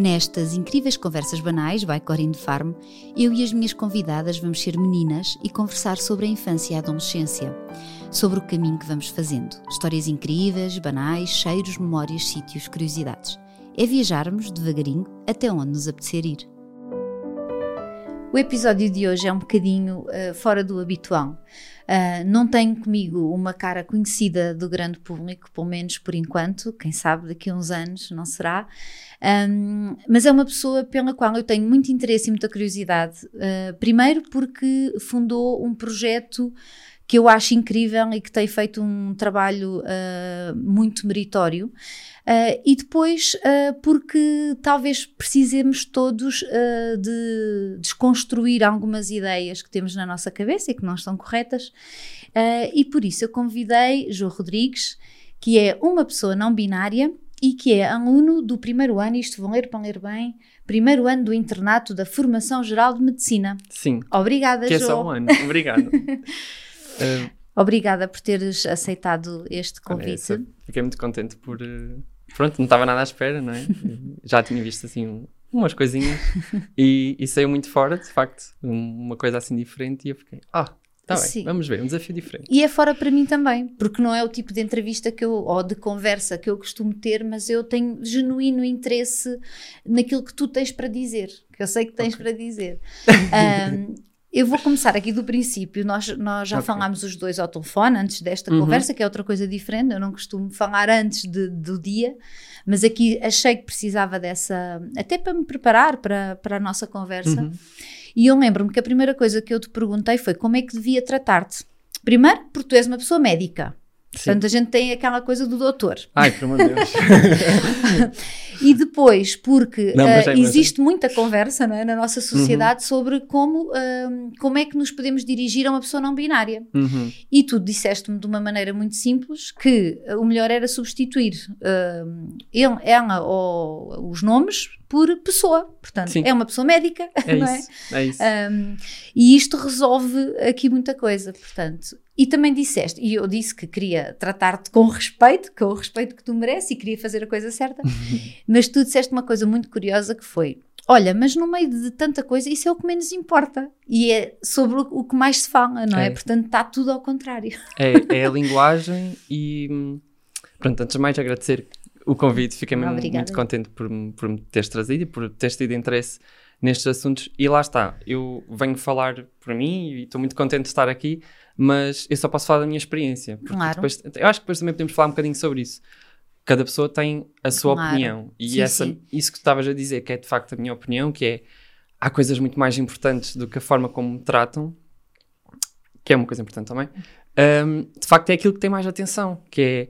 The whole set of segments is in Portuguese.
Nestas incríveis conversas banais, by Corinne Farm, eu e as minhas convidadas vamos ser meninas e conversar sobre a infância e a adolescência, sobre o caminho que vamos fazendo. Histórias incríveis, banais, cheiros, memórias, sítios, curiosidades. É viajarmos devagarinho até onde nos apetecer ir. O episódio de hoje é um bocadinho uh, fora do habitual. Uh, não tenho comigo uma cara conhecida do grande público, pelo menos por enquanto, quem sabe daqui a uns anos não será. Um, mas é uma pessoa pela qual eu tenho muito interesse e muita curiosidade. Uh, primeiro, porque fundou um projeto que eu acho incrível e que tem feito um trabalho uh, muito meritório. Uh, e depois, uh, porque talvez precisemos todos de desconstruir algumas ideias que temos na nossa cabeça e que não estão corretas. e por isso eu convidei João Rodrigues, que é uma pessoa não binária e que é aluno do primeiro ano, isto vão ler para ler bem, primeiro ano do internato da Formação Geral de Medicina. Sim. Obrigada, Que é só um ano. Obrigado. Obrigada por teres aceitado este convite. Olha, fiquei muito contente por. Uh, pronto, não estava nada à espera, não é? Já tinha visto assim um, umas coisinhas e, e saiu muito fora, de facto, uma coisa assim diferente e eu fiquei, ah, Tá bem, Sim. vamos ver, um desafio diferente. E é fora para mim também, porque não é o tipo de entrevista que eu, ou de conversa que eu costumo ter, mas eu tenho genuíno interesse naquilo que tu tens para dizer, que eu sei que tens okay. para dizer. um, Eu vou começar aqui do princípio. Nós, nós já okay. falámos os dois ao telefone antes desta uhum. conversa, que é outra coisa diferente. Eu não costumo falar antes de, do dia, mas aqui achei que precisava dessa, até para me preparar para, para a nossa conversa. Uhum. E eu lembro-me que a primeira coisa que eu te perguntei foi como é que devia tratar-te. Primeiro, porque tu és uma pessoa médica. Sim. Portanto, a gente tem aquela coisa do doutor. Ai, pelo amor de Deus. e depois, porque não, uh, existe muita conversa é, na nossa sociedade uhum. sobre como, uh, como é que nos podemos dirigir a uma pessoa não binária. Uhum. E tu disseste-me de uma maneira muito simples que o melhor era substituir uh, ele, ela ou os nomes por pessoa. Portanto, Sim. é uma pessoa médica, é não é? isso, é? isso. Um, e isto resolve aqui muita coisa, portanto. E também disseste, e eu disse que queria tratar-te com respeito, com o respeito que tu mereces e queria fazer a coisa certa, mas tu disseste uma coisa muito curiosa que foi, olha, mas no meio de tanta coisa, isso é o que menos importa. E é sobre o, que mais se fala, não é? é? Portanto, está tudo ao contrário. É, é a linguagem e... Pronto, antes de mais agradecer o convite. Fiquei mesmo muito contente por, por me teres trazido e por teres tido interesse nestes assuntos. E lá está, eu venho falar por mim e estou muito contente de estar aqui, mas eu só posso falar da minha experiência. Claro. Depois, eu acho que depois também podemos falar um bocadinho sobre isso. Cada pessoa tem a sua claro. opinião. E sim, essa, sim. isso que tu estavas a dizer, que é de facto a minha opinião, que é há coisas muito mais importantes do que a forma como me tratam, que é uma coisa importante também. Um, de facto, é aquilo que tem mais atenção, que é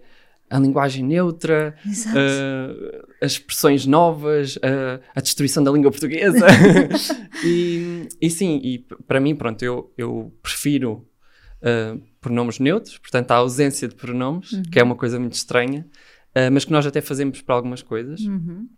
a linguagem neutra, uh, as expressões novas, uh, a destruição da língua portuguesa. e, e, sim, e para mim, pronto, eu, eu prefiro uh, pronomes neutros, portanto, a ausência de pronomes, uhum. que é uma coisa muito estranha, mas que nós até fazemos para algumas coisas. Uhum.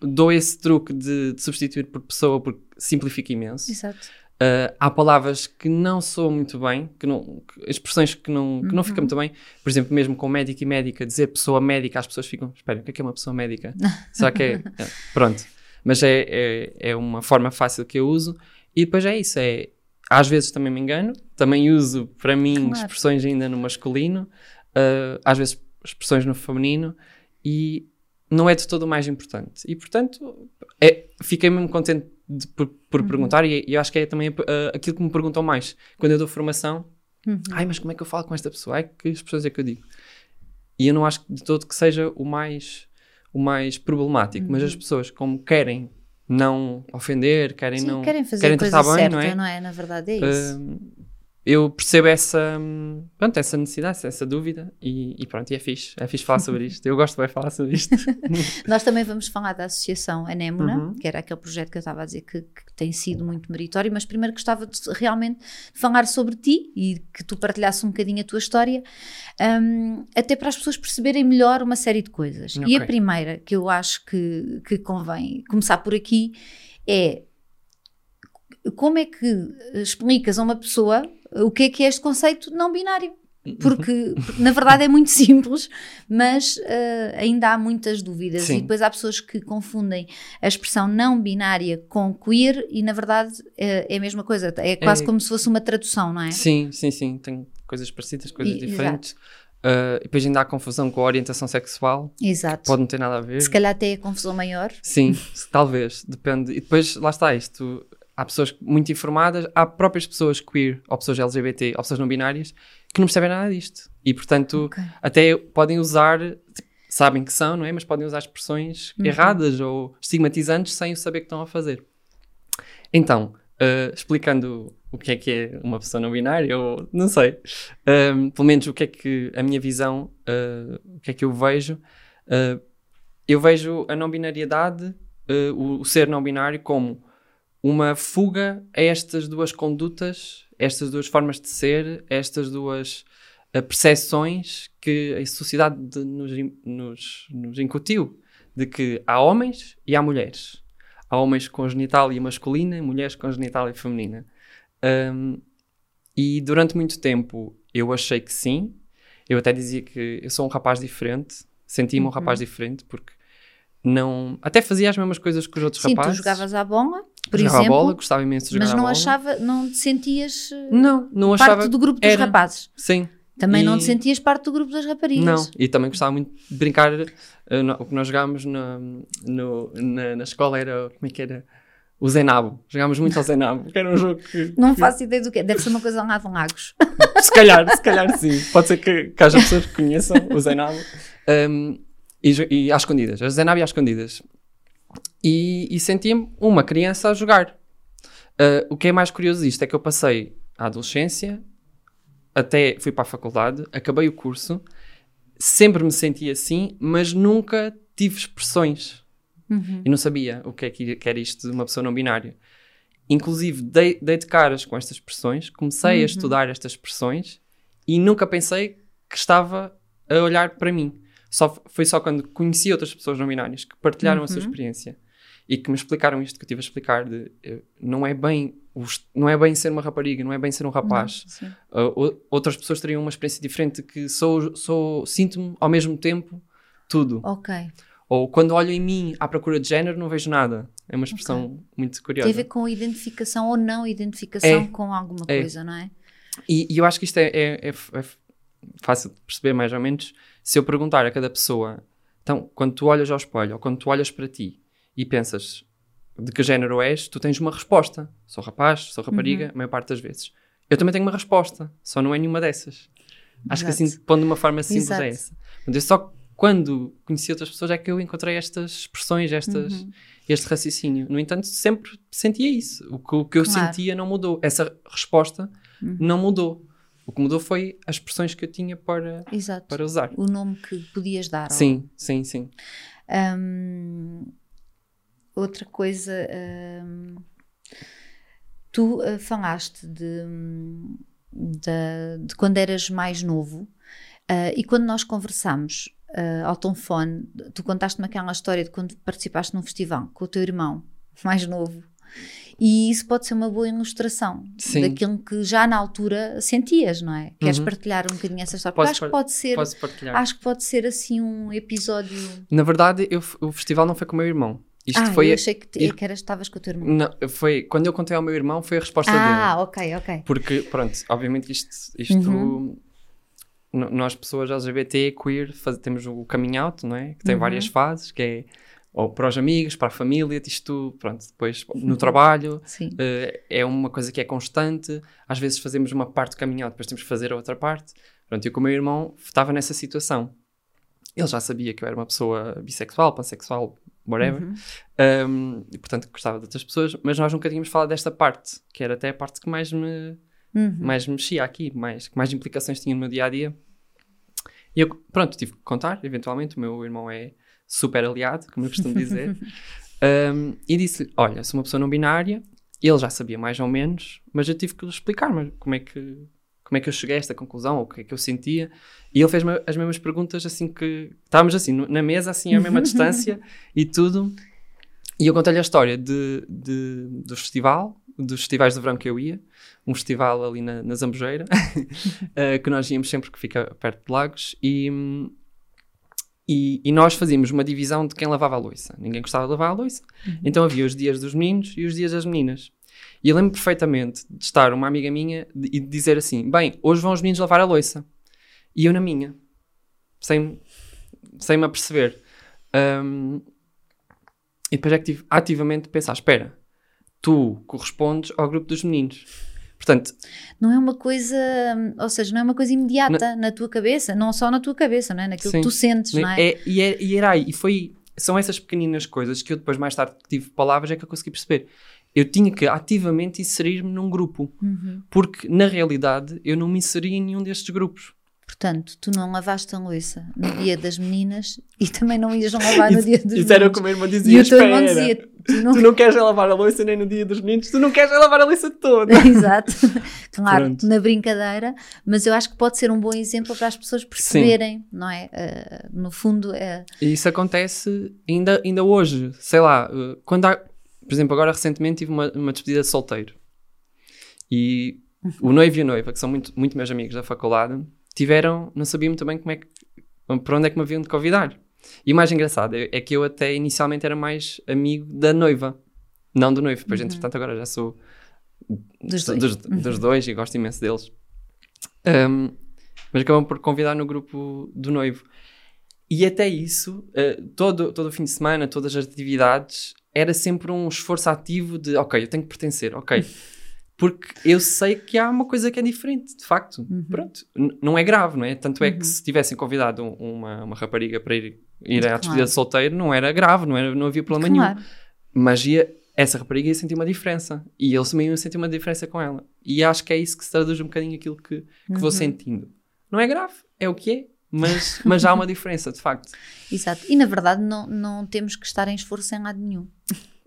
dou esse truque de, de, substituir por pessoa porque simplifica imenso. Exato. Uh, há palavras que não soam muito bem, que não, que, expressões que não, que não ficam uhum. muito bem. Por exemplo, mesmo com médico e médica, dizer pessoa médica, as pessoas ficam, espera, o que é, que é uma pessoa médica? Será que é? é pronto. Mas é, é, é, uma forma fácil que eu uso. E depois é isso, é, às vezes também me engano, também uso para mim claro. expressões ainda no masculino, uh, às vezes expressões no feminino, e não é de todo o mais importante. E portanto, é, fiquei mesmo contente de, por, por uhum. perguntar, e, e eu acho que é também uh, aquilo que me perguntam mais quando eu dou formação. Uhum. Ai, mas como é que eu falo com esta pessoa? Ai, que expressões é que eu digo? E eu não acho de todo que seja o mais, o mais problemático, uhum. mas as uhum. pessoas, como querem não ofender, querem Sim, não. Querem fazer querem a coisa bem, certa, não é? não é? Na verdade, é isso. Uh, eu percebo essa, pronto, essa necessidade, essa dúvida e, e, pronto, e é fixe, é fixe falar sobre isto. Eu gosto de falar sobre isto. Nós também vamos falar da associação Anémona, uhum. que era aquele projeto que eu estava a dizer que, que, tem sido muito meritório, mas primeiro gostava de realmente falar sobre ti e que tu partilhasse um bocadinho a tua história, um, até para as pessoas perceberem melhor uma série de coisas. Okay. E a primeira que eu acho que, que convém começar por aqui é como é que explicas a uma pessoa o que é que é este conceito não binário? porque, porque, na verdade é muito simples, mas uh, ainda há muitas dúvidas. Sim. E depois há pessoas que confundem a expressão não binária com queer e na verdade uh, é a mesma coisa. É quase é... como se fosse uma tradução, não é? Sim, sim, sim. Tem coisas parecidas, coisas e, diferentes. Uh, e depois ainda há confusão com a orientação sexual. Exato. Pode não ter nada a ver. Se calhar até é confusão maior. Sim, talvez. Depende. E depois, lá está isto. Há pessoas muito informadas, há próprias pessoas queer, ou pessoas LGBT, ou pessoas não binárias, que não percebem nada disto. E, portanto, okay. até podem usar, sabem que são, não é? Mas podem usar expressões uhum. erradas ou estigmatizantes sem o saber que estão a fazer. Então, uh, explicando o que é que é uma pessoa não binária, ou não sei, um, pelo menos o que é que a minha visão, uh, o que é que eu vejo, uh, eu vejo a não binariedade, o, o, ser não binário, como uma fuga a estas duas condutas, estas duas formas de ser, estas duas percepções que a sociedade nos, nos, nos incutiu, de que há homens e há mulheres. Há homens com genitália masculina, mulheres com genitália feminina. Um, e durante muito tempo eu achei que sim. Eu até dizia que eu sou um rapaz diferente, sentia-me uhum. um rapaz diferente, porque não. Até fazia as mesmas coisas que os outros sim, rapazes. Sim, tu jogavas à bola, por Jogava exemplo. bola, gostava imenso de jogar Mas não achava, não te sentias não, não parte achava do grupo dos era, rapazes. Sim. Também e... não te sentias parte do grupo das raparigas. Não, e também gostava muito de brincar. Uh, no, o que nós jogávamos na, no, na, na escola era. Como é que era? O Zenabo. Jogámos muito ao Zenabo, que era um jogo que. Não faço ideia do que é. Deve ser uma coisa lá de Lagos. se calhar, se calhar sim. Pode ser que, que haja pessoas que conheçam o Zenabo. Um, e, e às escondidas. A Zenabo e às escondidas. E, e sentia-me uma criança a jogar. Uh, o que é mais curioso disto é que eu passei a adolescência, até fui para a faculdade, acabei o curso, sempre me senti assim, mas nunca tive expressões Uhum. E não sabia o que é que era isto de uma pessoa não binária. Inclusive, dei, dei de caras com estas expressões, comecei uhum. a estudar estas expressões e nunca pensei que estava a olhar para mim. Só, foi só quando conheci outras pessoas não binárias que partilharam uhum. a sua uhum. experiência e que me explicaram isto que eu tive a explicar de eh, não é bem não é bem ser uma rapariga, não é bem ser um rapaz. uh, outras pessoas teriam uma experiência diferente que sou, sou sinto-me ao mesmo tempo tudo. Ok. Ou quando olho em mim à procura de género, não vejo nada. É uma expressão okay. muito curiosa. Tem a ver com identificação ou não identificação é, com alguma é. coisa, não é? E, e, eu acho que isto é, é, é, é, fácil de perceber mais ou menos se eu perguntar a cada pessoa, então, quando tu olhas ao espelho ou quando tu olhas para ti e pensas de que género és, tu tens uma resposta. Sou rapaz, sou rapariga, uhum. a maior parte das vezes. Eu também tenho uma resposta, só não é nenhuma dessas. Acho Exato. que assim, pondo de uma forma simples Exato. é essa. eu só quando conheci outras pessoas é que eu encontrei estas expressões, estas, uhum. este raciocínio. No entanto, sempre sentia isso. O que, o que eu claro. sentia não mudou. Essa resposta uhum. não mudou. O que mudou foi as expressões que eu tinha para, Exato. para usar. O nome que podias dar. Sim, ou... sim, sim. Um, outra coisa. Um, tu uh, falaste de, de, de, quando eras mais novo uh, e quando nós conversamos uh, ao telefone, tu contaste-me aquela história de quando participaste num festival com o teu irmão mais novo. E isso pode ser uma boa ilustração Sim. daquilo que já na altura sentias, não é? Queres uhum. partilhar um bocadinho essa história? Porque acho que pode ser, acho que pode ser assim um episódio. Na verdade, eu, o festival não foi com o meu irmão. Isto ah, foi eu achei que, te, que estavas com o teu irmão. Não, foi quando eu contei ao meu irmão foi a resposta ah, dele. Ah, ok, ok. Porque pronto, obviamente isto, isto uhum nós pessoas LGBT, queer, faz, temos o coming out, não é? Que tem uhum. várias fases, que é ou para os amigos, para a família, isto, pronto, depois no trabalho, uh, é uma coisa que é constante, às vezes fazemos uma parte do caminho depois temos que fazer a outra parte. Pronto, eu com o meu irmão estava nessa situação. Ele já sabia que eu era uma pessoa bissexual, pansexual, whatever, uhum. um, e portanto gostava de outras pessoas, mas nós nunca tínhamos falado desta parte, que era até a parte que mais me uhum. mais mexia aqui, mais, que mais implicações tinha no meu dia a dia. E eu, pronto, tive que contar, eventualmente. O meu irmão é super aliado, como eu costumo dizer. um, e disse: Olha, sou uma pessoa não binária. Ele já sabia mais ou menos, mas eu tive que lhe explicar como é que como é que eu cheguei a esta conclusão, ou o que é que eu sentia. E ele fez as mesmas perguntas, assim que estávamos assim, na mesa, assim, à mesma distância e tudo. E eu contei-lhe a história de, de, do festival, dos festivais de verão que eu ia, um festival ali na, na Zambujeira, uh, que nós íamos sempre, que fica perto de Lagos, e, e, e, nós fazíamos uma divisão de quem lavava a louça. Ninguém gostava de lavar a louça, uhum. então havia os dias dos meninos e os dias das meninas. E eu lembro perfeitamente de estar uma amiga minha e de, de dizer assim: Bem, hoje vão os meninos lavar a louça. E eu na minha, sem, sem me aperceber. Um, e depois é que tive ativamente de pensar: espera, tu correspondes ao grupo dos meninos. Portanto, não é uma coisa, ou seja, não é uma coisa imediata na, na tua cabeça, não só na tua cabeça, não é? Naquilo sim, que tu sentes, não é? é e, é, e era aí, e foi, são essas pequeninas coisas que eu depois mais tarde tive palavras é que eu consegui perceber. Eu tinha que ativamente inserir-me num grupo, uhum. porque na realidade eu não me inseria em nenhum destes grupos. Portanto, tu não lavaste a louça no dia das meninas e também não ias lavar no dia dos meninos. Isso era como a irmã dizia, e o teu irmão dizia, tu não... tu não queres lavar a louça nem no dia dos meninos, tu não queres lavar a louça toda. Exato. Claro, Pronto. na brincadeira, mas eu acho que pode ser um bom exemplo para as pessoas perceberem, Sim. não é? Uh, no fundo é... E isso acontece ainda, ainda hoje, sei lá, uh, quando há... Por exemplo, agora recentemente tive uma, uma despedida de solteiro. E o noivo e a noiva, que são muito, muito meus amigos da faculdade tiveram, não sabiam muito bem como é que, para onde é que me haviam de convidar. E o mais engraçado é, é que eu até inicialmente era mais amigo da noiva, não do noivo. Depois, uhum. entretanto, agora já sou dos dois, dos, uhum. dos dois e gosto imenso deles. Um, mas acabam por convidar no grupo do noivo. E até isso, uh, todo, todo o fim de semana, todas as atividades, era sempre um esforço ativo de, ok, eu tenho que pertencer, ok. porque eu sei que há uma coisa que é diferente, de facto. Uhum. Pronto, não é grave, não é? Tanto é uhum. que se tivessem convidado uma, uma rapariga para ir, ir à claro. despedida de solteiro, não era grave, não, era, não havia problema claro. nenhum. Mas ia, essa rapariga ia sentir uma diferença. E eles também iam sentir uma diferença com ela. E acho que é isso que se traduz um bocadinho aquilo que, que uhum. vou sentindo. Não é grave, é o que é. Mas, mas há uma diferença, de facto. Exato. E na verdade não, não temos que estar em esforço em lado nenhum.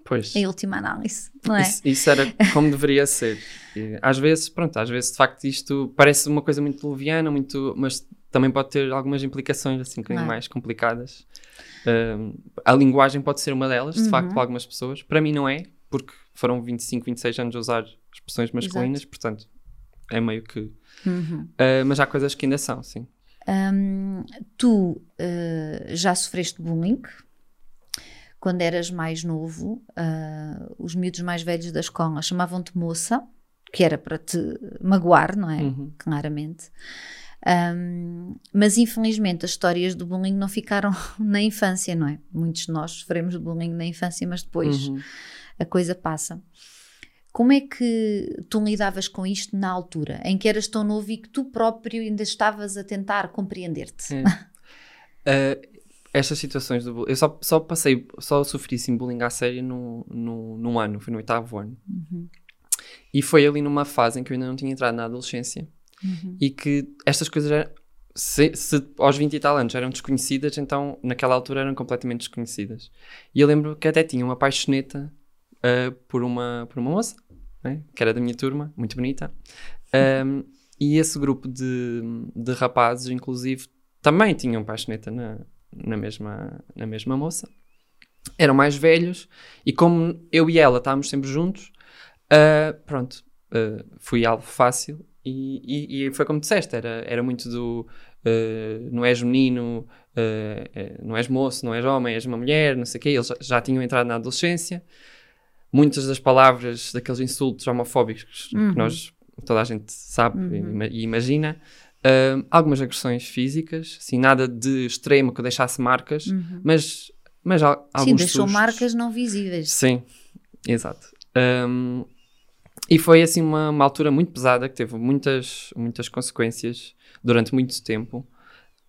Pois. Em última análise, não é? Isso, isso era como deveria ser. E, às vezes, pronto, às vezes de facto isto parece uma coisa muito leviana, muito, mas também pode ter algumas implicações assim um bocadinho mais complicadas. A linguagem pode ser uma delas, de uhum. facto, para algumas pessoas. Para mim não é, porque foram 25, 26 anos a usar expressões masculinas, Exato. portanto é meio que. Uhum. Uh, mas há coisas que ainda são, sim. Um, tu uh, já sofreste bullying? Quando eras mais novo, uh, os miúdos mais velhos da escola chamavam-te moça, que era para te magoar, não é? Uhum. Claramente. Um, mas infelizmente as histórias do bullying não ficaram na infância, não é? Muitos de nós sofremos bullying na infância, mas depois uhum. a coisa passa. Como é que tu lidavas com isto na altura em que eras tão novo e que tu próprio ainda estavas a tentar compreender-te? É. uh, estas situações do bullying, eu só, só passei, só sofri assim bullying à no, num ano, foi no oitavo ano. Uhum. E foi ali numa fase em que eu ainda não tinha entrado na adolescência uhum. e que estas coisas eram, se, se, aos 20 e tal anos eram desconhecidas, então naquela altura eram completamente desconhecidas. E eu lembro que até tinha uma paixoneta uh, por, uma, por uma moça, né? que era da minha turma, muito bonita. Um, e esse grupo de, de rapazes, inclusive, também tinham paixoneta na, na mesma, na mesma moça. Eram mais velhos e como eu e ela estávamos sempre juntos, uh, pronto, uh, fui algo fácil e, e, e, foi como disseste, era, era muito do uh, não és menino, não és moço, não és homem, és uma mulher, não sei o quê. Eles já, já, tinham entrado na adolescência. Muitas das palavras, daqueles insultos homofóbicos uhum. que nós, toda a gente sabe uhum. e imagina, Uh, algumas agressões físicas, assim, nada de extremo que deixasse marcas, uhum. mas, mas alguns Sim, deixou sustos. marcas não visíveis. Sim, exato. Um, e foi assim uma, uma, altura muito pesada que teve muitas, muitas consequências durante muito tempo.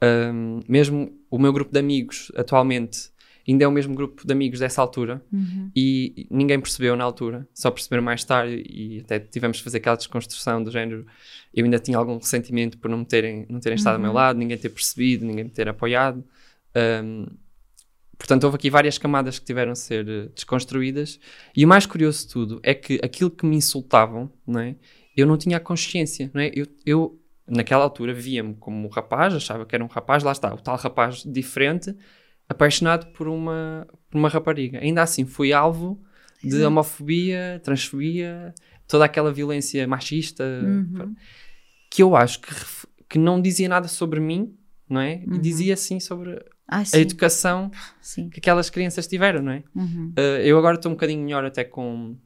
Um, mesmo o meu grupo de amigos atualmente ainda é o mesmo grupo de amigos dessa altura uhum. e ninguém percebeu na altura, só perceberam mais tarde e até tivemos de fazer aquela desconstrução do género. Eu ainda tinha algum ressentimento por não me terem, não terem estado uhum. ao meu uhum. lado, ninguém ter percebido, ninguém me ter apoiado. Um, portanto, houve aqui várias camadas que tiveram de ser uh, desconstruídas. E o mais curioso de tudo é que aquilo que me insultavam, não é? eu não tinha a consciência. Não é? eu, eu naquela altura, via-me como um rapaz, achava que era um rapaz, lá está, o tal rapaz diferente apaixonado por uma, por uma rapariga. Ainda assim, fui alvo de Exato. homofobia, transfobia, toda aquela violência machista Uhum. que eu acho que, que não dizia nada sobre mim, não é? Uhum. E dizia sim sobre Ah, a sim. educação sim. que aquelas crianças tiveram, não é? Uhum. Uh, eu agora estou um bocadinho melhor até com,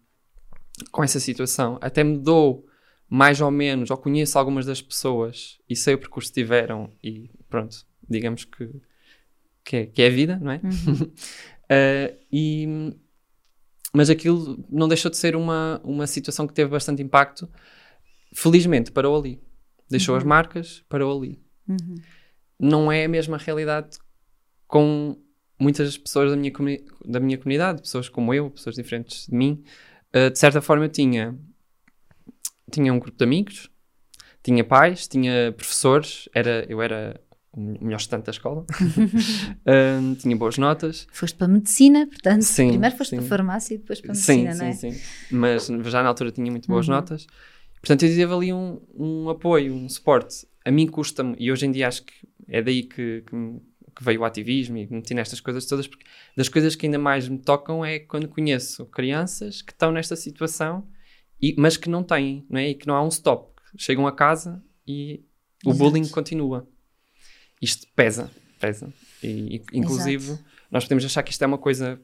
com essa situação. Até me dou mais ou menos, ou conheço algumas das pessoas e sei o percurso que tiveram e pronto, digamos que, que, é, que é a vida, não é? Uhum. Uh, e, mas aquilo não deixou de ser uma, uma situação que teve bastante impacto. Felizmente parou ali. Deixou as marcas, parou ali. Uhum. Não é a mesma realidade com muitas pessoas da minha, da minha comunidade, pessoas como eu, pessoas diferentes de mim. Uh, de certa forma, eu tinha, tinha um grupo de amigos, tinha pais, tinha professores, era, eu era o melhor estudante da escola, Uh, tinha boas notas. Foste para a medicina, portanto, Sim, primeiro foste sim. para a farmácia e depois para a Sim, medicina, não é? sim, sim. Mas já na altura tinha muito boas Uhum. notas. Portanto, eu tive ali um, um apoio, um suporte. A mim custa-me, e hoje em dia acho que é daí que, que, que veio o ativismo e meti nestas coisas todas, porque das coisas que ainda mais me tocam é quando conheço crianças que estão nesta situação, e, mas que não têm, não é? E que não há um stop. Chegam a casa e o Exato. bullying continua. Isto pesa, pesa. E, inclusive, nós podemos achar que isto é uma coisa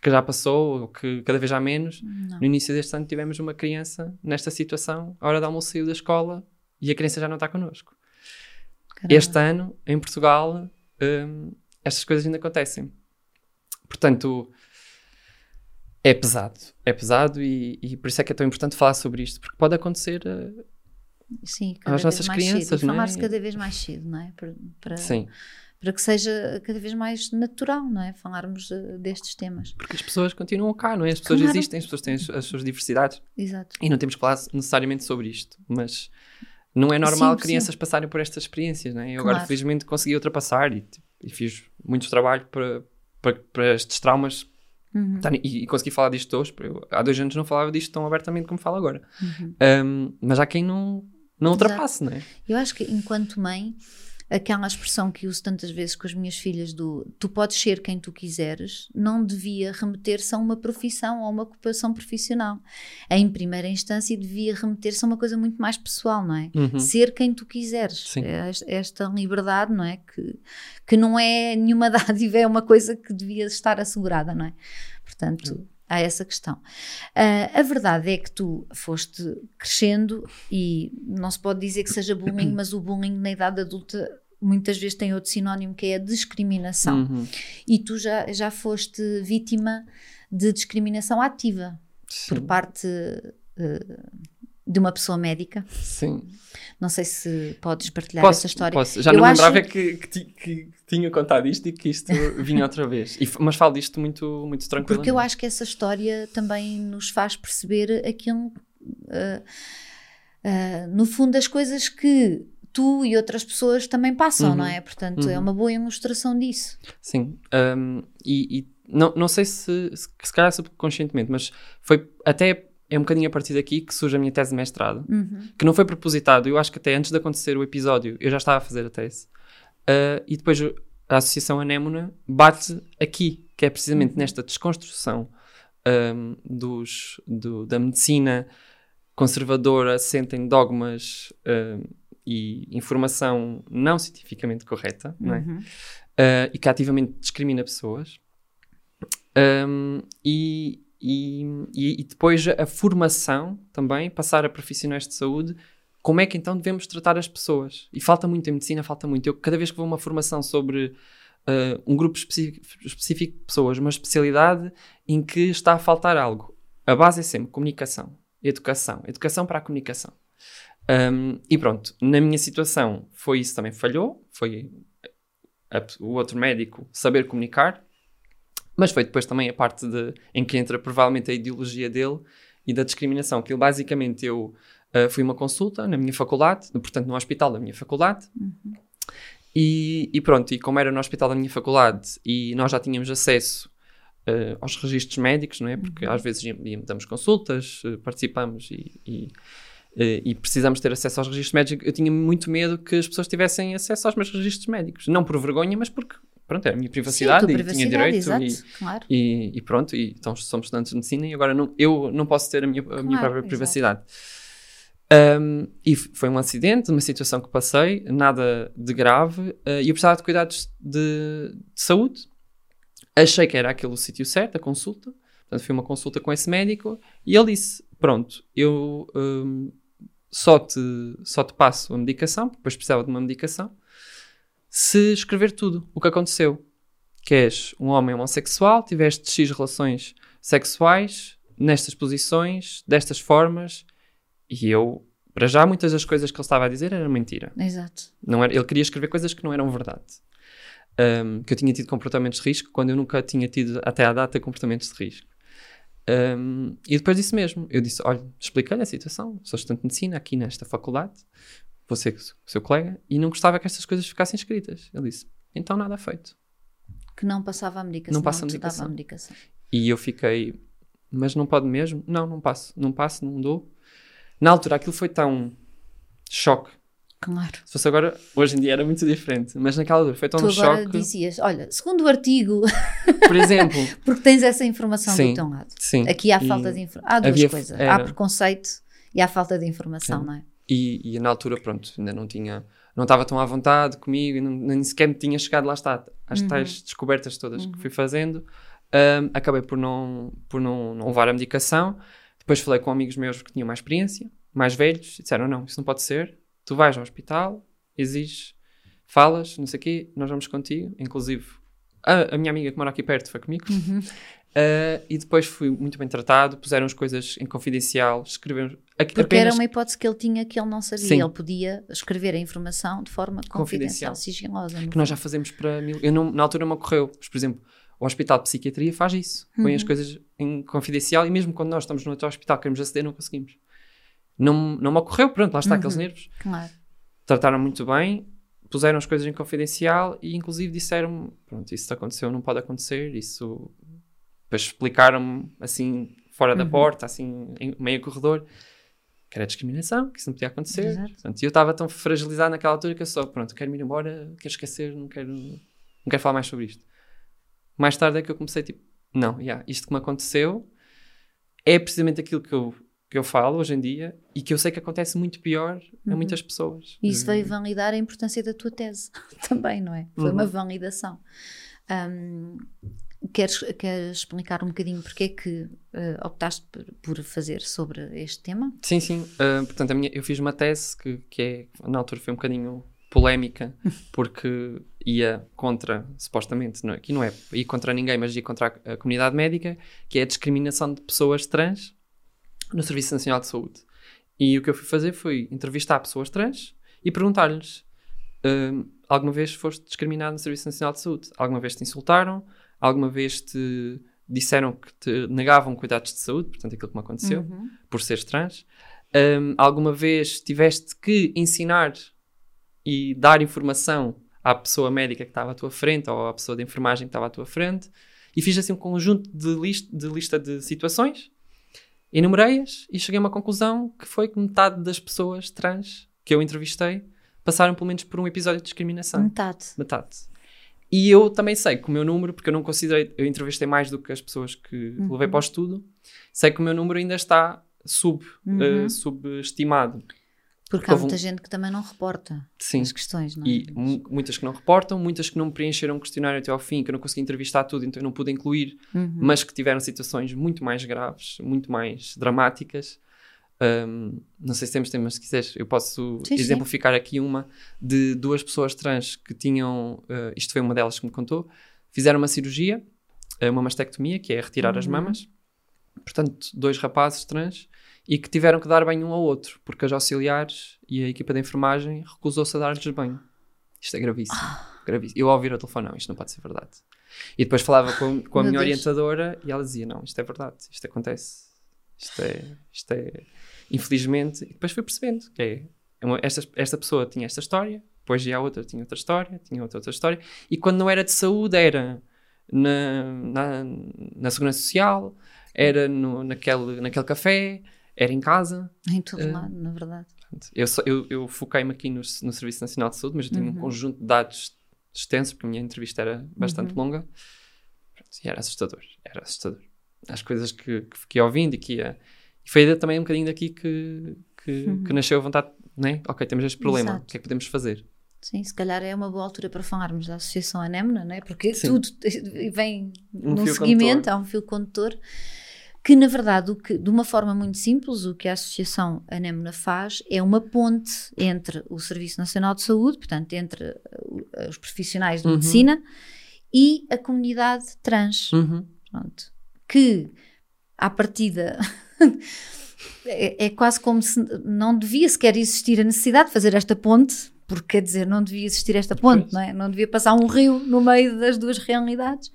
que já passou, ou que cada vez há menos. Não. No início deste ano tivemos uma criança nesta situação, a hora da almoço saiu da escola e a criança já não está connosco. Caramba. Este ano, em Portugal, hum, estas coisas ainda acontecem. Portanto, é pesado. É pesado e, e por isso é que é tão importante falar sobre isto, porque pode acontecer. uh, Sim, cada às vez nossas mais crianças, cedo. não é? Falar-se cada vez mais cedo, não é? Para, para, sim, para que seja cada vez mais natural, não é? Falarmos eh, destes temas. porque as pessoas continuam cá, não é? As pessoas Claro. existem, as pessoas têm as, as suas diversidades Exato. e não temos que falar necessariamente sobre isto, mas não é normal Sim, crianças passarem por estas experiências, não é? Eu agora, Claro. felizmente, consegui ultrapassar e, tipo, e fiz muito trabalho para, para, para estes traumas Uhum. estarem- e, e consegui falar disto hoje. eu, há dois anos não falava disto tão abertamente como falo agora. Uhum. Um, mas há quem não, não Exato. ultrapasse, não é? Eu acho que enquanto mãe, aquela expressão que uso tantas vezes com as minhas filhas do tu podes ser quem tu quiseres, não devia remeter-se a uma profissão ou uma ocupação profissional. Em primeira instância, devia remeter-se a uma coisa muito mais pessoal, não é? Uhum. Ser quem tu quiseres. Sim. É esta- Esta liberdade, não é? Que, que não é nenhuma dádiva, é uma coisa que devia estar assegurada, não é? Portanto, há essa questão. Ah, a verdade é que tu foste crescendo e não se pode dizer que seja bullying, mas o bullying na idade adulta muitas vezes tem outro sinónimo que é a discriminação. Uhum. E tu já, já foste vítima de discriminação ativa por Sim. parte eh, de uma pessoa médica. Sim. Não sei se podes partilhar Posso, essa história. posso. Já Eu não acho- lembrava que, que, que tinha contado isto e que isto vinha outra vez. E mas falo disto muito, muito tranquilo. Porque eu acho que essa história também nos faz perceber aquilo, ah, ah, no fundo, as coisas que tu e outras pessoas também passam, Uhum. não é? Portanto, é Uhum. uma boa ilustração disso. Sim. Um, e e não, não sei se, se, se calhar subconscientemente, mas foi até é um bocadinho a partir daqui que surge a minha tese de mestrado, Uhum. que não foi propositado. Eu acho que até antes de acontecer o episódio eu já estava a fazer a tese. Uh, e depois a Associação Anémona bate aqui, que é precisamente Uhum. nesta desconstrução um, dos, do- da medicina conservadora, assenta em dogmas um, e informação não cientificamente correta, não é? Uhum. uh, e que ativamente discrimina pessoas. Um, e, e, e- e depois a formação também, passar a profissionais de saúde, como é que então devemos tratar as pessoas? E falta muito em medicina, falta muito. Eu, cada vez que vou a uma formação sobre uh, um grupo específico, específico de pessoas, uma especialidade em que está a faltar algo, a base é sempre comunicação, educação, educação para a comunicação. Um, e pronto, na minha situação foi isso também falhou, foi a- o outro médico saber comunicar, mas foi depois também a parte de, em que entra provavelmente a ideologia dele e da discriminação. Que ele, basicamente eu uh, fui uma consulta na minha faculdade, portanto no hospital da minha faculdade, e, e pronto, e como era no hospital da minha faculdade e nós já tínhamos acesso uh, aos registros médicos, não é? Porque às vezes damos consultas, uh, participamos e, e, uh, e precisamos ter acesso aos registros médicos. Eu tinha muito medo que as pessoas tivessem acesso aos meus registros médicos. Não por vergonha, mas porque pronto, era a minha privacidade Sim, a e tinha direito exato, e, claro. e, e pronto, e então somos estudantes de medicina e agora não, eu não posso ter a minha, a minha Claro, própria exato. privacidade. Um, e foi um acidente, uma situação que passei, nada de grave, uh, e eu precisava de cuidados de, de saúde. Achei que era aquele o sítio certo, a consulta. Portanto, fui uma consulta com esse médico e ele disse: Pronto, eu um, só, te, só te passo a medicação, depois precisava de uma medicação, se escrever tudo o que aconteceu. Que és um homem homossexual, tiveste X relações sexuais, nestas posições, destas formas, e eu, para já, muitas das coisas que ele estava a dizer eram mentira. Exato. Não era, ele queria escrever coisas que não eram verdade. Um, que eu tinha tido comportamentos de risco quando eu nunca tinha tido, até à data, comportamentos de risco. Um, e depois disse mesmo, eu disse, olha, expliquei-lhe a situação, sou estudante de medicina aqui nesta faculdade, vou ser seu colega, e não gostava que estas coisas ficassem escritas. Ele disse, então nada feito. Que não passava a medicação. Não passa a medicação. a medicação. E eu fiquei, mas não pode mesmo? Não, não passo, não passo, não dou. Na altura aquilo foi tão choque. Claro. Se fosse agora, hoje em dia era muito diferente, mas naquela altura foi tão Tu um agora choque. dizias, olha, segundo o artigo, Por exemplo, porque tens essa informação Sim. do teu lado. sim. Aqui há falta de informação. Há duas coisas. era- Há preconceito e há falta de informação, Sim. não é? E, e na altura, pronto, ainda não tinha, não estava tão à vontade comigo, não, nem sequer me tinha chegado lá está, às Uhum. tais descobertas todas que fui fazendo. Ahm, acabei por não, por não, não levar a medicação. Depois falei com amigos meus que tinham mais experiência, mais velhos, e disseram: não, isso não pode ser. Tu vais ao hospital, exiges, falas, não sei o quê, nós vamos contigo. Inclusive, a, a minha amiga que mora aqui perto foi comigo. Uhum. Ah, e depois fui muito bem tratado, puseram as coisas em confidencial, escreveram. Porque apenas era uma hipótese que ele tinha que ele não sabia. Sim. Ele podia escrever a informação de forma confidencial, Confidencial. sigilosa. que nós já fazemos para mil. Eu não, na altura não me ocorreu, mas, por exemplo, o Hospital de Psiquiatria faz isso. Põe as coisas em confidencial e mesmo quando nós estamos no outro hospital queremos aceder, não conseguimos. Não, não me ocorreu, pronto, lá está aqueles nervos. Claro. Trataram muito bem, puseram as coisas em confidencial e inclusive disseram pronto, isso aconteceu, não pode acontecer, isso... Depois explicaram-me, assim, fora da porta, assim, em meio corredor, que era discriminação, que isso não podia acontecer. Exato. Portanto, e eu estava tão fragilizado naquela altura que eu só, pronto, quero ir embora, quero esquecer, não quero, não quero falar mais sobre isto. Mais tarde é que eu comecei, tipo, não, yeah, isto que me aconteceu é precisamente aquilo que eu, que eu falo hoje em dia e que eu sei que acontece muito pior a muitas pessoas. E isso veio validar a importância da tua tese também, não é? Foi Uhum. uma validação. Hum, queres, queres explicar um bocadinho porque é que eh, optaste por, por fazer sobre este tema? Sim, sim. Ah, portanto, minha, eu fiz uma tese que, que é, na altura foi um bocadinho polémica, porque ia contra, supostamente, não, aqui não é ir contra ninguém, mas ia contra a, a comunidade médica, que é a discriminação de pessoas trans no Serviço Nacional de Saúde. E o que eu fui fazer foi entrevistar pessoas trans e perguntar-lhes: ah, alguma vez foste discriminado no Serviço Nacional de Saúde? Alguma vez te insultaram? Alguma vez te disseram que te negavam cuidados de saúde? Portanto, aquilo que me aconteceu Uhum. por seres trans. Um, alguma vez tiveste que ensinar e dar informação à pessoa médica que estava à tua frente ou à pessoa de enfermagem que estava à tua frente e fiz assim um conjunto de, list de lista de situações, enumerei-as e cheguei a uma conclusão que foi que metade das pessoas trans que eu entrevistei passaram pelo menos por um episódio de discriminação. Metade. Metade. E eu também sei que o meu número, porque eu não considerei, eu entrevistei mais do que as pessoas que levei para o estudo, sei que o meu número ainda está sub, eh, subestimado. Porque há Houve um- muita gente que também não reporta Sim. as questões, não é? E mu- muitas que não reportam, muitas que não preencheram o questionário até ao fim, que eu não consegui entrevistar tudo, então eu não pude incluir, Uhum. mas que tiveram situações muito mais graves, muito mais dramáticas. Um, não sei se temos temas, se quiseres, eu posso Sim, sim. exemplificar aqui uma de duas pessoas trans que tinham, uh, isto foi uma delas que me contou, fizeram uma cirurgia, uh, uma mastectomia, que é retirar Uhum. as mamas, portanto, dois rapazes trans, e que tiveram que dar banho um ao outro, porque as auxiliares e a equipa de enfermagem recusou-se a dar-lhes banho. Isto é gravíssimo. Ah. gravíssimo. Eu ao ouvir ao telefone, não, isto não pode ser verdade. E depois falava com, com a Meu minha Deus. orientadora e ela dizia: Não, isto é verdade, isto acontece, isto é, isto é infelizmente. E depois fui percebendo que é, uma- esta, esta pessoa tinha esta história, depois a outra, tinha outra história, tinha outra, outra história, e quando não era de saúde, era na, na, na Segurança Social, era no, naquele, naquele café, era em casa. Em todo Eh, lado, na verdade. Eu, só- eu, eu foquei-me aqui no, no Serviço Nacional de Saúde, mas eu tenho Uhum. um conjunto de dados extenso, porque a minha entrevista era bastante uhum. longa. E era assustador, era assustador. As coisas que, que fiquei ouvindo e que ia... E foi também um bocadinho daqui que, que, uhum. que nasceu a vontade, né? Ok, temos este problema, Exato. o que é que podemos fazer? Sim, se calhar é uma boa altura para falarmos da Associação Anemona, não é? Porque Sim. tudo vem um num seguimento, condutor. há um fio condutor que na verdade, o que, de uma forma muito simples, o que a Associação Anemona faz é uma ponte entre o Serviço Nacional de Saúde, portanto, entre uh, os profissionais de uhum. medicina e a comunidade trans. Uhum. Pronto, que, à partida, é, é quase como se não devia sequer existir a necessidade de fazer esta ponte, porque quer dizer, não devia existir esta ponte, não é? Não devia passar um rio no meio das duas realidades,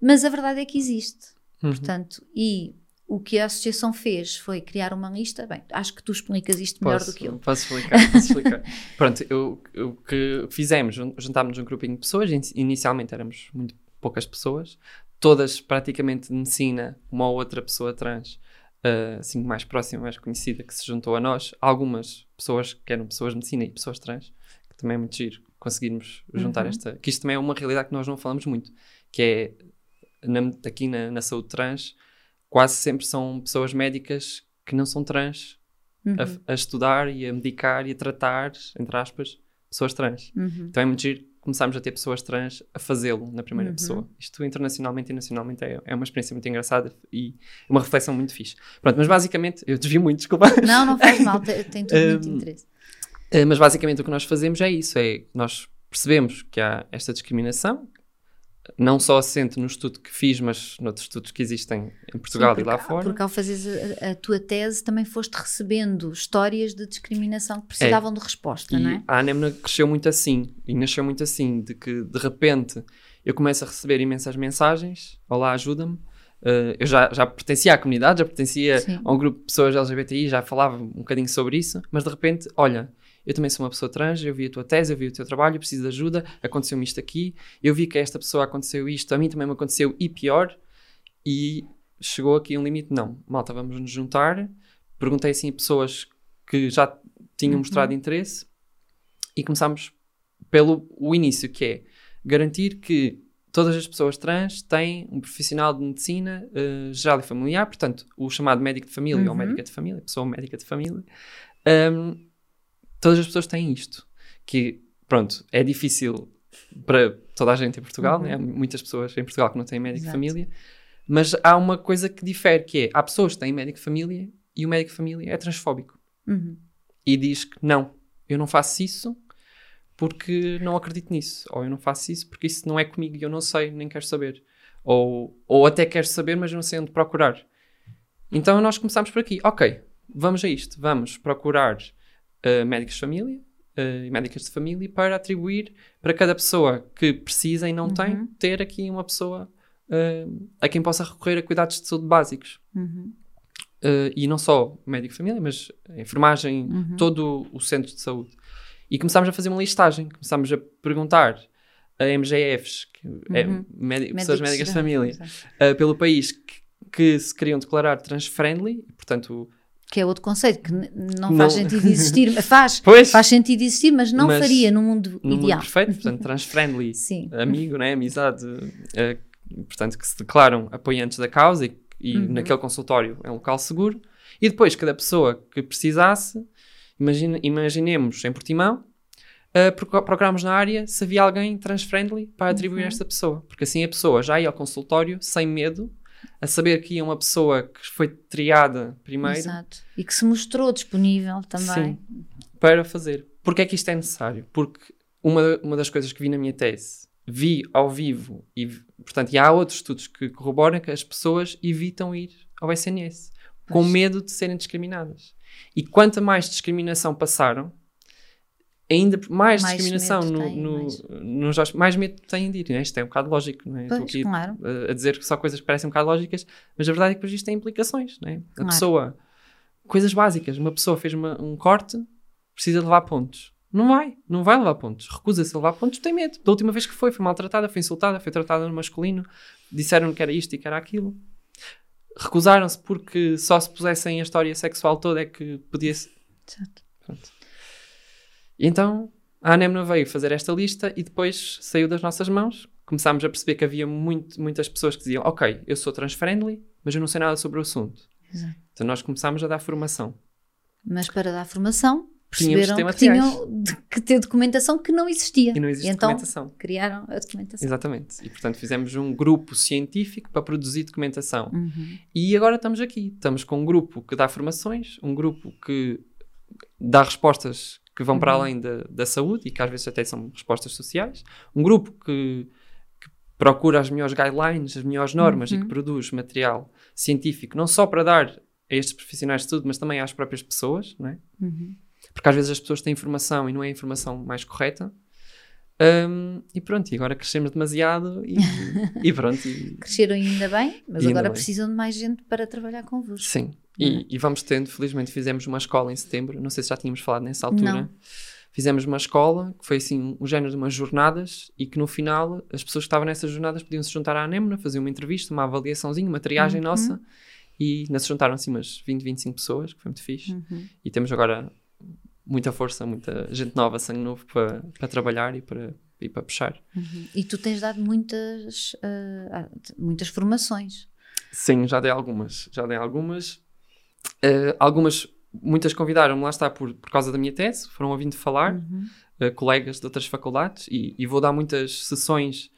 mas a verdade é que existe. Uhum. Portanto, e o que a associação fez foi criar uma lista. Bem, acho que tu explicas isto melhor posso, do que eu. Posso explicar, posso explicar. Pronto, o que fizemos, juntámos um grupinho de pessoas, inicialmente éramos muito poucas pessoas, todas praticamente de medicina, uma ou outra pessoa trans, uh, assim mais próxima, mais conhecida, que se juntou a nós, algumas pessoas que eram pessoas de medicina e pessoas trans, que também é muito giro conseguirmos juntar uhum. esta, que isto também é uma realidade que nós não falamos muito, que é na, aqui na, na saúde trans, quase sempre são pessoas médicas que não são trans uhum. a, a, estudar e a medicar e a tratar, entre aspas, pessoas trans. Uhum. Então é muito giro começarmos a ter pessoas trans a fazê-lo na primeira uhum. pessoa. Isto internacionalmente e nacionalmente é, é uma experiência muito engraçada e uma reflexão muito fixe. Pronto, mas basicamente, eu desvio muito, desculpa. Não, não faz mal, tem tudo muito interesse. Eh, mas basicamente o que nós fazemos é isso, é nós percebemos que há esta discriminação, não só assente no estudo que fiz, mas noutros estudos que existem em Portugal Sim, e lá fora. Porque ao fazeres a, a, tua tese também foste recebendo histórias de discriminação que precisavam é. de resposta, e não é? A Anemna cresceu muito assim, e nasceu muito assim, de que de repente eu começo a receber imensas mensagens, olá, ajuda-me, uh, eu já, já pertencia à comunidade, já pertencia Sim. a um grupo de pessoas LGBTI, já falava um bocadinho sobre isso, mas de repente, olha, eu também sou uma pessoa trans, eu vi a tua tese, eu vi o teu trabalho, eu preciso de ajuda, aconteceu-me isto aqui, eu vi que a esta pessoa aconteceu isto, a mim também me aconteceu e pior, e chegou aqui um limite, não, malta, vamos nos juntar, perguntei assim a pessoas que já tinham uhum. mostrado interesse e começámos pelo o início, que é garantir que todas as pessoas trans têm um profissional de medicina uh, geral e familiar, portanto, o chamado médico de família uhum. ou médica de família, pessoa médica de família, um, todas as pessoas têm isto. Que, pronto, é difícil para toda a gente em Portugal, né? uhum. né? há muitas pessoas em Portugal que não têm médico de família, mas há uma coisa que difere, que é, há pessoas que têm médico de família e o médico de família é transfóbico. Uhum. E diz que, não, eu não faço isso porque não acredito nisso, ou eu não faço isso porque isso não é comigo e eu não sei, nem quero saber. Ou, ou até quero saber, mas não sei onde procurar. Então nós começamos por aqui. Ok, vamos a isto. Vamos procurar uh, médicos de família uh, e médicas de família para atribuir para cada pessoa que precisa e não uhum. tem, ter aqui uma pessoa uh, a quem possa recorrer a cuidados de saúde básicos. Uhum. e não só médico de família, mas a enfermagem, uhum. todo o centro de saúde. E começámos a fazer uma listagem, começámos a perguntar a MGFs, é uhum. pessoas médicas de família, uh, pelo país que, que, se queriam declarar trans-friendly, portanto que é outro conceito que não, não, faz sentido existir, faz, pois, faz sentido existir, mas não mas faria no mundo no ideal. Mundo perfeito, portanto, trans-friendly, amigo, né, amizade, uh, portanto, que se declaram apoiantes da causa e, e uhum. naquele consultório é um local seguro. E depois, cada pessoa que precisasse, imagine, imaginemos em Portimão, uh, procuramos na área se havia alguém trans-friendly para atribuir uhum. a esta pessoa, porque assim a pessoa já ia ao consultório sem medo a saber que ia uma pessoa que foi triada primeiro. Exato. E que se mostrou disponível também. Sim, para fazer. Porquê é que isto é necessário? Porque uma, uma das coisas que vi na minha tese, vi ao vivo, e portanto, e há outros estudos que corroboram que as pessoas evitam ir ao SNS, com medo de serem discriminadas. E quanto mais discriminação passaram, ainda mais, mais discriminação no, tem, no, mais. nos mais medo têm de ir. Né? Isto é um bocado lógico, não é? Pois, Estou aqui claro. a, a, dizer só coisas que parecem um bocado lógicas, mas a verdade é que depois isto tem implicações, não é? A claro. pessoa, coisas básicas, uma pessoa fez uma, um corte, precisa levar pontos. Não vai, não vai levar pontos. Recusa-se a levar pontos, tem medo. Da última vez que foi, foi maltratada, foi insultada, foi tratada no masculino, disseram que era isto e que era aquilo. Recusaram-se porque só se pusessem a história sexual toda é que podia-se. Exato. Pronto. E então a Anemna veio fazer esta lista e depois saiu das nossas mãos. Começámos a perceber que havia muito, muitas pessoas que diziam: Ok, eu sou trans-friendly, mas eu não sei nada sobre o assunto. Exato. Então nós começámos a dar formação. Mas para dar formação, perceberam que tinham de- que ter documentação que não existia. E não existe então documentação. criaram a documentação. Exatamente. E portanto fizemos um grupo científico para produzir documentação. Uhum. E agora estamos aqui. Estamos com um grupo que dá formações, um grupo que dá respostas que vão para Uhum. além da, da saúde e que às vezes até são respostas sociais. Um grupo que, que procura as melhores guidelines, as melhores normas e Uhum. que produz material científico, não só para dar a estes profissionais de saúde, mas também às próprias pessoas, não é? Uhum. Porque às vezes as pessoas têm informação e não é a informação mais correta. Hum, e pronto, e agora crescemos demasiado e, e pronto. E, Cresceram ainda bem, mas E ainda agora bem. precisam de mais gente para trabalhar convosco. sim, Não é? e, e vamos tendo, felizmente fizemos uma escola em setembro, não sei se já tínhamos falado nessa altura. Não. Fizemos uma escola que foi assim, um género de umas jornadas e que no final as pessoas que estavam nessas jornadas podiam se juntar à Anemna, fazer uma entrevista, uma avaliaçãozinha, uma triagem Uhum. nossa e se juntaram assim umas 20, 25 pessoas, que foi muito fixe. Uhum. E temos agora muita força, muita gente nova, sangue novo para, para trabalhar e para, e para puxar. Uhum. E tu tens dado muitas, ah, muitas formações. Sim, já dei algumas. Já dei algumas. Eh, algumas, muitas convidaram-me, lá está, por, por causa da minha tese, foram ouvindo falar, Uhum. eh, colegas de outras faculdades, e, e vou dar muitas sessões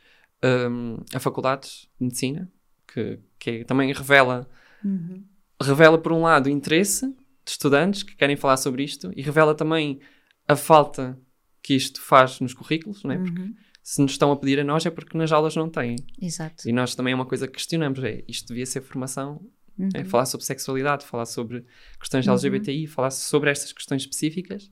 ehm, a faculdades de medicina, que, que também revela, Uhum. revela, por um lado, o interesse de estudantes que querem falar sobre isto, e revela também a falta que isto faz nos currículos, não é? Porque Uhum. se nos estão a pedir a nós é porque nas aulas não têm. Exato. E nós também é uma coisa que questionamos, é isto devia ser formação Uhum. é falar sobre sexualidade, falar sobre questões Uhum. LGBTI, falar sobre estas questões específicas.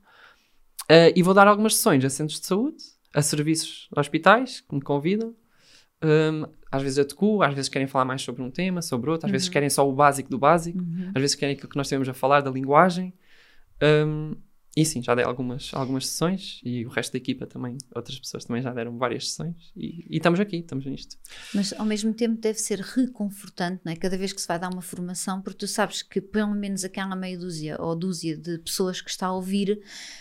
Ah, e vou dar algumas sessões a centros de saúde, a serviços de hospitais que me convidam. Hum, às vezes a TCU, às vezes querem falar mais sobre um tema, sobre outro, às vezes Uhum. querem só o básico do básico, Uhum. às vezes querem aquilo que nós temos a falar da linguagem. Hum, e sim, já dei algumas, algumas sessões e o resto da equipa também, outras pessoas também já deram várias sessões e, e estamos aqui, estamos nisto. Mas ao mesmo tempo deve ser reconfortante, não é? Cada vez que se vai dar uma formação, porque tu sabes que pelo menos aquela meia dúzia ou dúzia de pessoas que está a ouvir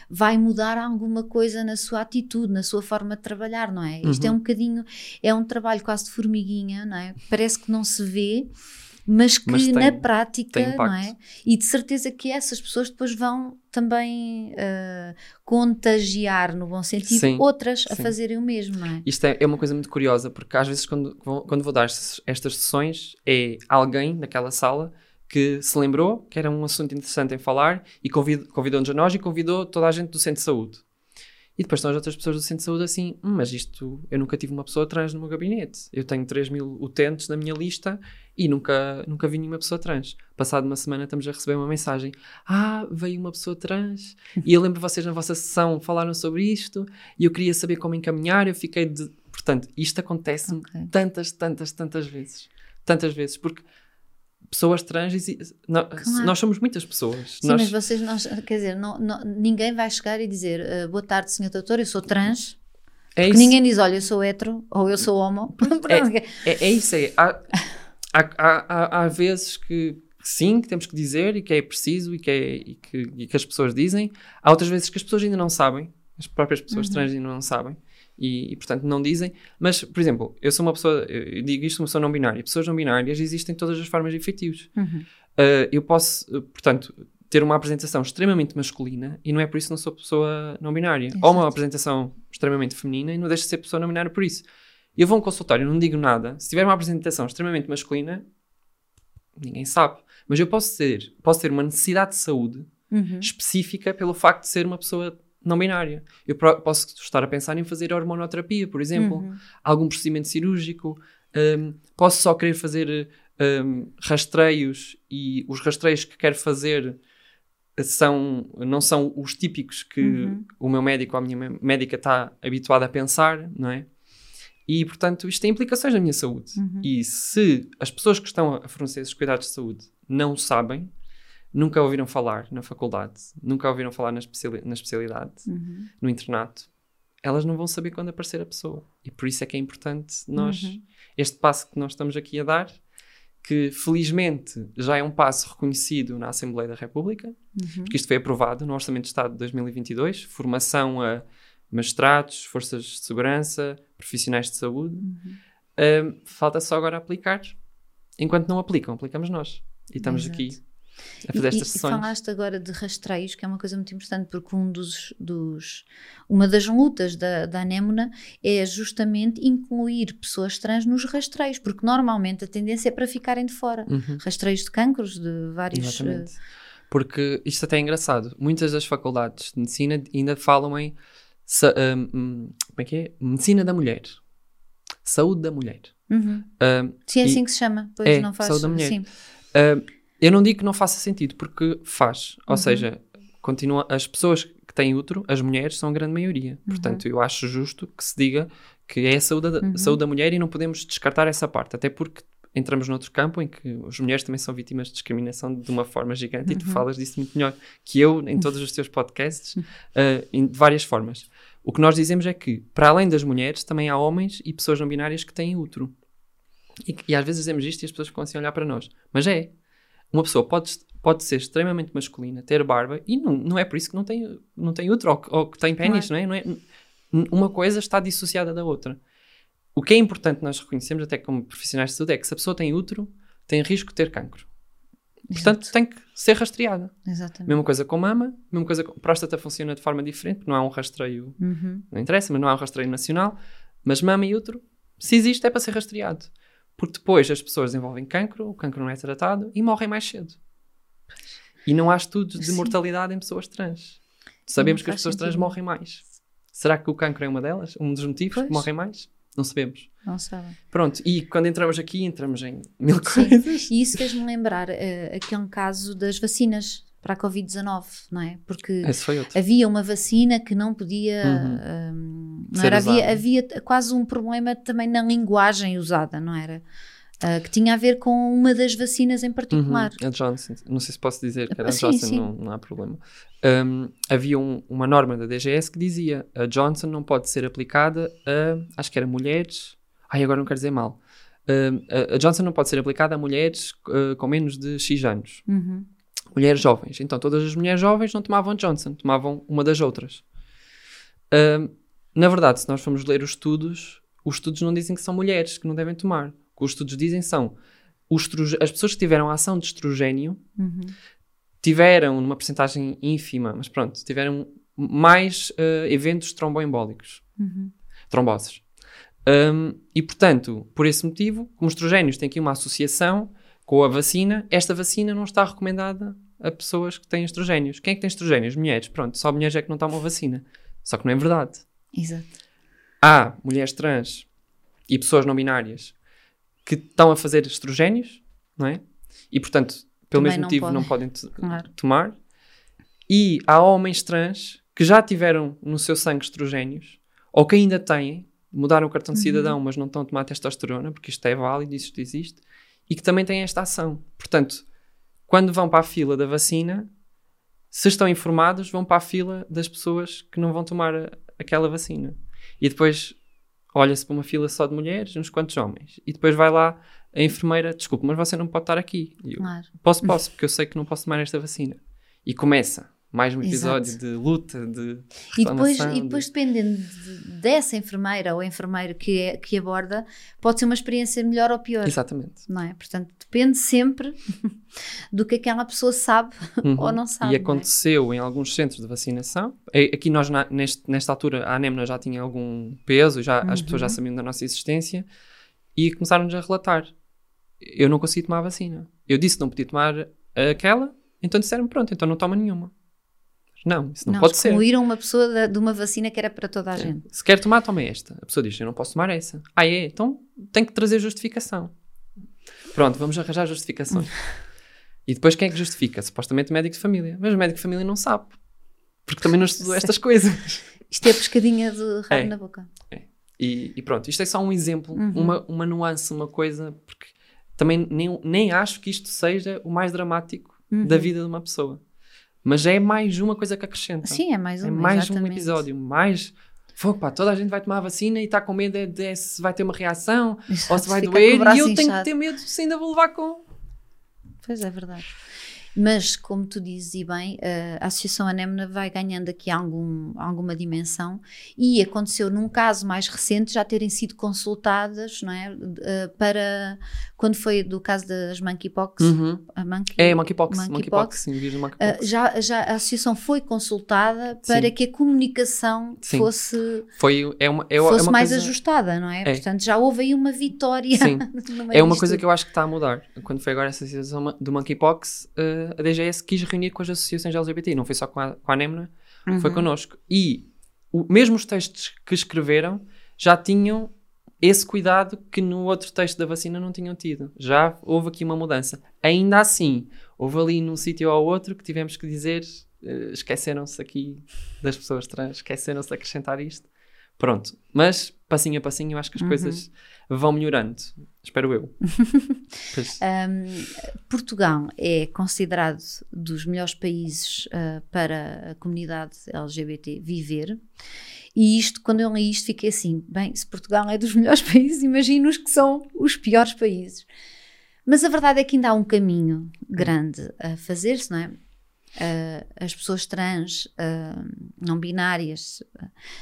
vai mudar alguma coisa na sua atitude, na sua forma de trabalhar, não é? Isto é Uhum. um bocadinho, é um trabalho quase de formiguinha, não é? Parece que não se vê, mas que Mas tem- na prática, não é? E de certeza que essas pessoas depois vão também ah, contagiar, no bom sentido, Sim, outras a sim. fazerem o mesmo, não é? Isto é, é uma coisa muito curiosa, porque às vezes quando, vou- quando vou dar estas sessões, é alguém naquela sala que se lembrou que era um assunto interessante em falar e convid- convidou-nos a nós e convidou toda a gente do centro de saúde. E depois estão as outras pessoas do centro de saúde assim, "Hum, mas isto, eu nunca tive uma pessoa trans no meu gabinete. Eu tenho 3 mil utentes na minha lista e nunca, nunca vi nenhuma pessoa trans. Passado uma semana estamos a receber uma mensagem, ah, veio uma pessoa trans e eu lembro vocês na vossa sessão falaram sobre isto e eu queria saber como encaminhar, eu fiquei de... Portanto, isto acontece-me Ok. tantas, tantas, tantas vezes. Tantas vezes, porque pessoas trans, nó- Claro. nós somos muitas pessoas. Sim, Nós- mas vocês, não, quer dizer, não, não- ninguém vai chegar e dizer "Ah, boa tarde, senhor doutor, eu sou trans. é ninguém diz, olha, eu sou hetero ou eu sou homo. Pronto, É, é isso, é. Há, há, há, há- vezes que, que sim, que temos que dizer e que é preciso e que, é, e que, e que as pessoas dizem. Há outras vezes que as pessoas ainda não sabem, as próprias pessoas Uhum. trans ainda não sabem e, e, portanto não dizem. Mas, por exemplo, eu sou uma pessoa, eu digo isto, uma pessoa não binária. Pessoas não binárias existem em todas as formas de efetivos. Uhum. Uh, eu posso, portanto, ter uma apresentação extremamente masculina e não é por isso que não sou pessoa não binária. Ou uma Exato. apresentação extremamente feminina e não deixo de ser pessoa não binária por isso. Eu vou a um consultório, não digo nada. Se tiver uma apresentação extremamente masculina, ninguém sabe. Mas eu posso ter, posso ter uma necessidade de saúde Uhum. específica pelo facto de ser uma pessoa não binária. Eu posso estar a pensar em fazer hormonoterapia, por exemplo, Uhum. algum procedimento cirúrgico, hum, posso só querer fazer hum, rastreios e os rastreios que quero fazer são, não são os típicos que Uhum. o meu médico ou a minha mé- médica está habituada a pensar, não é? E, portanto, isto tem implicações na minha saúde. Uhum. E se as pessoas que estão a fornecer esses cuidados de saúde não sabem, nunca ouviram falar na faculdade, nunca ouviram falar na, especiali- na especialidade, Uhum. no internato, elas não vão saber quando aparecer a pessoa. E por isso é que é importante nós, Uhum. este passo que nós estamos aqui a dar, que felizmente já é um passo reconhecido na Assembleia da República, Uhum. porque isto foi aprovado no Orçamento de Estado de 2022, formação a magistrados, forças de segurança, profissionais de saúde. Uh, falta só agora aplicar. Enquanto não aplicam, aplicamos nós. E estamos Exato. aqui a fazer e, estas e sessões. falaste agora de rastreios, que é uma coisa muito importante, porque um dos, dos- uma das lutas da, da anémona é justamente incluir pessoas trans nos rastreios, porque normalmente a tendência é para ficarem de fora. Uhum. Rastreios de cancros, de vários. Exatamente. Porque isto até é engraçado. Muitas das faculdades de medicina ainda falam em sa- hum, como é que é? Medicina da mulher. Saúde da mulher. eh, uhum. Hum, Sim, é assim que se chama. Pois É, não faz. saúde da mulher. Sim. hum, eu não digo que não faça sentido, porque faz. Ou Uhum. seja, continua, as pessoas que têm útero, as mulheres, são a grande maioria. Uhum. Portanto, eu acho justo que se diga que é a saúde da, Uhum. saúde da mulher e não podemos descartar essa parte. Até porque entramos noutro campo em que as mulheres também são vítimas de discriminação de uma forma gigante e tu Uhum. falas disso muito melhor que eu em todos os teus podcasts, uh, em- de várias formas. O que nós dizemos é que, para além das mulheres, também há homens e pessoas não binárias que têm útero. E, e às vezes dizemos isto e as pessoas ficam assim a olhar para nós. Mas é. Uma pessoa pode, pode ser extremamente masculina, ter barba, e não, não é por isso que não tem, não tem útero ou, que- ou que tem pênis, não é? Não é? Uma coisa está dissociada da outra. O que é importante nós reconhecemos, até como profissionais de saúde, é que se a pessoa tem útero, tem risco de ter cancro. Portanto, Exato. tem que ser rastreada. Exatamente. Mesma coisa com mama, mesma coisa com próstata funciona de forma diferente, porque não há um rastreio, Uhum. não interessa, mas não há um rastreio nacional. Mas mama e útero, se existe, é para ser rastreado. Porque depois as pessoas desenvolvem cancro, o cancro não é tratado e morrem mais cedo. E não há estudos de Sim. mortalidade em pessoas trans. Sabemos que as pessoas trans sentido. morrem mais. Será que o cancro é uma delas? Um dos motivos Pois. que morrem mais? Não sabemos. Não sabem. Pronto, e quando entramos aqui, entramos em mil Sim. coisas. E isso fez-me lembrar eh, aquele caso das vacinas para a Covid-19, não é? Porque havia uma vacina que não podia. Uhum. hum, não era, havia, havia quase um problema também na linguagem usada, não era? Ah, que tinha a ver com uma das vacinas em particular. Uhum, a Johnson, não sei se posso dizer que era a Sim, Johnson, sim. Não, não há problema. Um, havia um- uma norma da DGS que dizia a Johnson não pode ser aplicada a, acho que era mulheres, ai agora não quero dizer mal, Um, a, a Johnson não pode ser aplicada a mulheres uh, com menos de X anos, Uhum. Mulheres jovens. Então todas as mulheres jovens não tomavam Johnson, tomavam uma das outras. Um, na verdade, se nós formos ler os estudos, os estudos não dizem que são mulheres que não devem tomar. O que os estudos dizem são as pessoas que tiveram ação de estrogênio Uhum. tiveram, numa porcentagem ínfima, mas pronto, tiveram mais eh, eventos tromboembólicos, Uhum. tromboses. Um, e, portanto, por esse motivo, como os estrogénios têm aqui uma associação com a vacina, esta vacina não está recomendada a pessoas que têm estrogénios. Quem é que tem estrogénios? Mulheres. Pronto, só mulheres é que não tomam a vacina. Só que não é verdade. Exato. Há mulheres trans e pessoas não binárias que estão a fazer estrogénios, não é? E, portanto, pelo Também mesmo não motivo podem. não podem Claro. tomar. E há homens trans que já tiveram no seu sangue estrogénios ou que ainda têm, mudaram o cartão de Uhum. cidadão, mas não estão a tomar testosterona, porque isto é válido, isto existe, e que também têm esta ação. Portanto, quando vão para a fila da vacina, se estão informados, vão para a fila das pessoas que não vão tomar a- aquela vacina. E depois olha-se para uma fila só de mulheres, uns quantos homens. E depois vai lá a enfermeira, desculpe, mas você não pode estar aqui. Eu, Claro. Posso, posso, porque eu sei que não posso tomar esta vacina. E começa mais um episódio Exato. de luta, de E depois, reclamação, e depois de- dependendo de- dessa enfermeira ou enfermeiro que, é, que aborda, pode ser uma experiência melhor ou pior. Exatamente. Não é? Portanto, depende sempre do que aquela pessoa sabe Uhum. ou não sabe. E é? aconteceu em alguns centros de vacinação. E- Aqui nós, na- neste- nesta altura, a anemna já tinha algum peso, já, as pessoas já Uhum. sabiam da nossa existência e começaram-nos a relatar. Eu não consegui tomar a vacina. Eu disse que não podia tomar aquela, então disseram pronto, então não toma nenhuma. Não, isso não, Não, pode ser. excluíram uma pessoa da- de uma vacina que era para toda a gente. Se quer tomar, tome esta. A pessoa diz: Eu não posso tomar essa. Ah, é? Então tem que trazer justificação. Pronto, vamos arranjar justificações. e depois quem é que justifica? Supostamente o médico de família. Mas o médico de família não sabe. Porque também não estudou estas coisas. Isto é a pescadinha de rabo É. na boca. E, e pronto, isto é só um exemplo, Uhum. uma, uma nuance, uma coisa, porque também nem, nem acho que isto seja o mais dramático Uhum. da vida de uma pessoa. Mas é mais uma coisa que acrescenta. Sim, é mais um, É mais um episódio, mais. Fogo, pá, toda a gente vai tomar a vacina e está com medo de, de se vai ter uma reação ou se vai doer e eu tenho inchado. que ter medo se ainda vou levar com. Pois é verdade. Mas, como tu dizes e bem, a Associação Anémona vai ganhando aqui algum, alguma dimensão e aconteceu num caso mais recente já terem sido consultadas, não é? Para quando foi do caso das monkeypox. Uhum. A monkey, É, monkeypox. monkeypox. Monkeypox, sim, monkeypox. já, já a associação foi consultada para Sim. que a comunicação Sim. fosse, Foi, é uma, é, fosse é uma mais coisa, ajustada, não é? É. Portanto, já houve aí uma vitória. Sim. É uma disto coisa que eu acho que está a mudar. Quando foi agora essa situação do monkeypox, eh, a DGS quis reunir com as associações LGBT, não foi só com a, com a Anemna, foi Uhum. connosco. E o, mesmo os textos que escreveram já tinham esse cuidado que no outro texto da vacina não tinham tido. Já houve aqui uma mudança. Ainda assim, houve ali num sítio ou outro que tivemos que dizer eh, esqueceram-se aqui das pessoas trans, esqueceram-se de acrescentar isto. Pronto. Mas, passinho a passinho, eu acho que as Uhum. coisas vão melhorando. Espero eu. Um, Portugal é considerado dos melhores países uh, para a comunidade LGBT viver. E isto, quando eu li isto, fiquei assim: bem, se Portugal é dos melhores países, imagino os que são os piores países. Mas a verdade é que ainda há um caminho grande a fazer-se, não é? Uh, as pessoas trans, uh, não binárias,